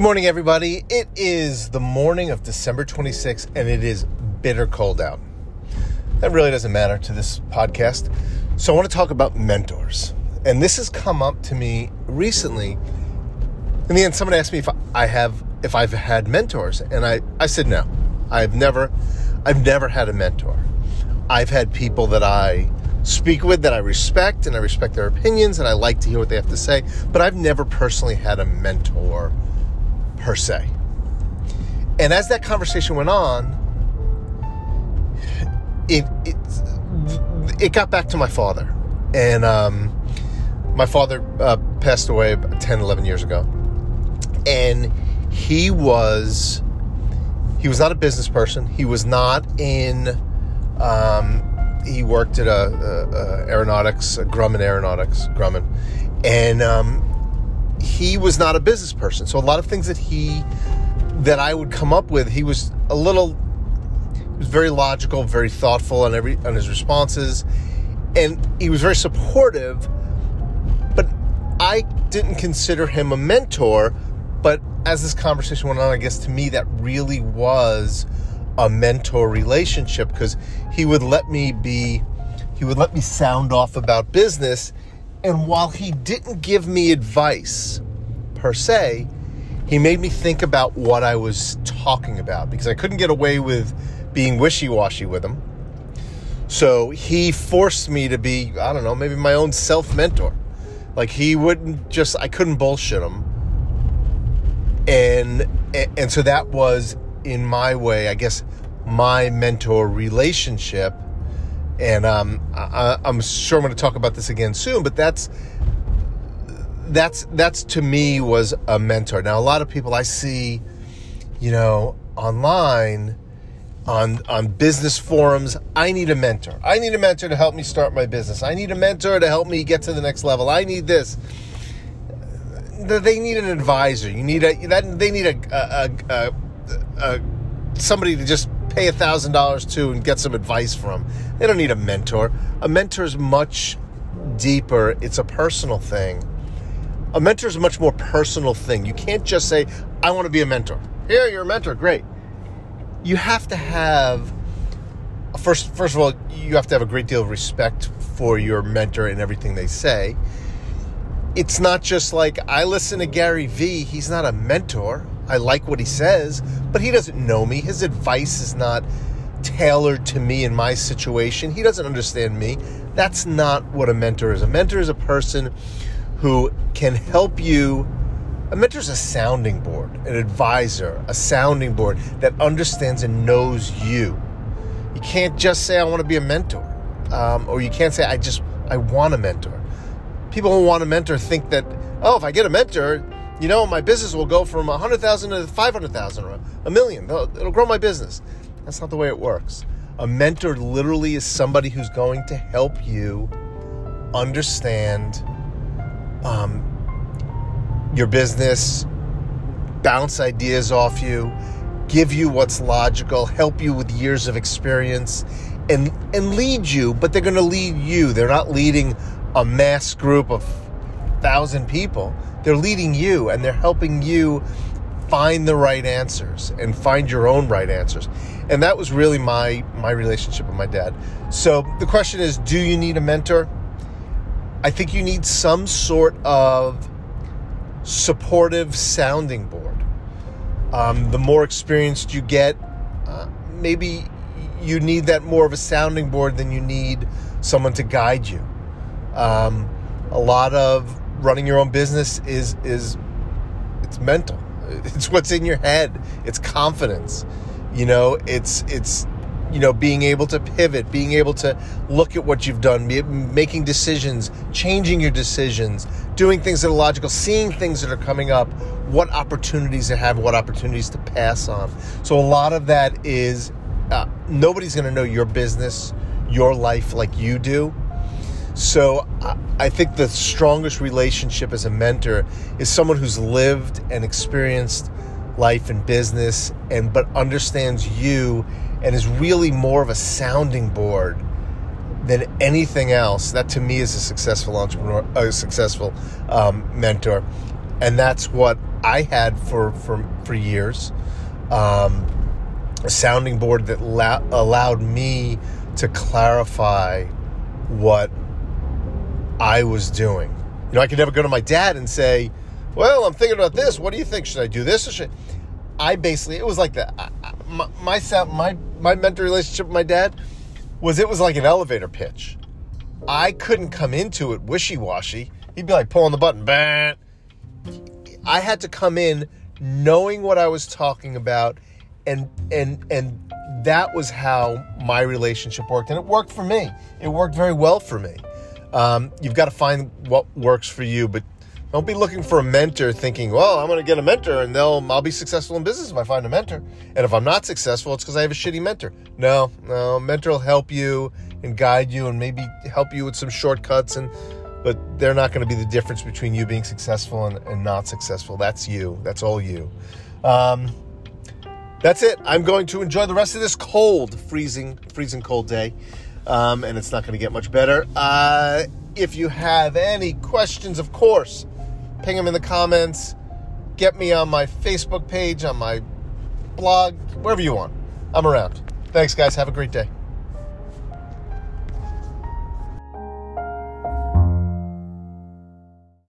Good morning, everybody. It is the morning of December 26th, and it is bitter cold out. That really doesn't matter to this podcast. So, I want to talk about mentors. And this has come up to me recently. In the end, someone asked me if I have if I've had mentors, and I, I said no. I've never I've never had a mentor. I've had people that I speak with that I respect and I respect their opinions and I like to hear what they have to say, but I've never personally had a mentor per se. And as that conversation went on, it it it got back to my father, and um, my father uh, passed away 10, 11 years ago, and he was he was not a business person. He was not in. Um, he worked at a, a, a aeronautics, a Grumman Aeronautics, Grumman, and um, he was not a business person. So a lot of things that he that I would come up with, he was a little he was very logical, very thoughtful on every on his responses, and he was very supportive. But I didn't consider him a mentor. But as this conversation went on, I guess to me that really was a mentor relationship because he would let me be he would let me sound off about business and while he didn't give me advice per se, he made me think about what I was talking about because I couldn't get away with being wishy washy with him. So he forced me to be, I don't know, maybe my own self mentor. Like he wouldn't just, I couldn't bullshit him. And, and so that was in my way, I guess, my mentor relationship and um, I, am sure I'm going to talk about this again soon. But that's that's that's to me was a mentor. Now a lot of people I see, you know, online on on business forums, I need a mentor. I need a mentor to help me start my business. I need a mentor to help me get to the next level. I need this. They need an advisor. You need a that they need a, a, a, a somebody to just pay a thousand dollars to and get some advice from. They don't need a mentor. A mentor is much deeper. It's a personal thing. A mentor is a much more personal thing. You can't just say, "I want to be a mentor." Here, you're a mentor. Great. You have to have first. First of all, you have to have a great deal of respect for your mentor and everything they say. It's not just like I listen to Gary Vee. He's not a mentor. I like what he says, but he doesn't know me. His advice is not tailored to me in my situation. He doesn't understand me. That's not what a mentor is. A mentor is a person who can help you. A mentor is a sounding board, an advisor, a sounding board that understands and knows you. You can't just say, I want to be a mentor. Um, or you can't say, I just, I want a mentor. People who want a mentor think that, oh, if I get a mentor, you know, my business will go from 100,000 to 500,000 or a million. It'll, grow my business. That's not the way it works. A mentor literally is somebody who's going to help you understand um, your business, bounce ideas off you, give you what's logical, help you with years of experience, and and lead you. But they're going to lead you. They're not leading a mass group of thousand people. They're leading you and they're helping you find the right answers and find your own right answers. And that was really my my relationship with my dad. So the question is, do you need a mentor? I think you need some sort of supportive sounding board. Um, the more experienced you get, uh, maybe you need that more of a sounding board than you need someone to guide you. Um, a lot of running your own business is is it's mental. It's what's in your head. It's confidence. You know, it's it's you know being able to pivot, being able to look at what you've done, making decisions, changing your decisions, doing things that are logical, seeing things that are coming up, what opportunities to have, what opportunities to pass on. So a lot of that is uh, nobody's going to know your business, your life like you do so I think the strongest relationship as a mentor is someone who's lived and experienced life and business and but understands you and is really more of a sounding board than anything else. That to me is a successful entrepreneur, a successful um, mentor, and that's what I had for for for years. Um, a sounding board that la- allowed me to clarify what I was doing. You know, I could never go to my dad and say, "Well, I'm thinking about this. What do you think? Should I do this or should?" I basically it was like that. My my my mentor relationship with my dad was it was like an elevator pitch. I couldn't come into it wishy washy. He'd be like pulling the button, bang. I had to come in knowing what I was talking about, and and and that was how my relationship worked, and it worked for me. It worked very well for me. Um, you've got to find what works for you, but don't be looking for a mentor thinking, well, I'm going to get a mentor and they'll I'll be successful in business if I find a mentor. And if I'm not successful, it's because I have a shitty mentor. No, no, mentor will help you and guide you and maybe help you with some shortcuts and but they're not going to be the difference between you being successful and, and not successful. That's you. That's all you. Um, that's it. I'm going to enjoy the rest of this cold, freezing, freezing cold day, um, and it's not going to get much better. Uh, if you have any questions, of course, ping them in the comments. Get me on my Facebook page, on my blog, wherever you want. I'm around. Thanks, guys. Have a great day.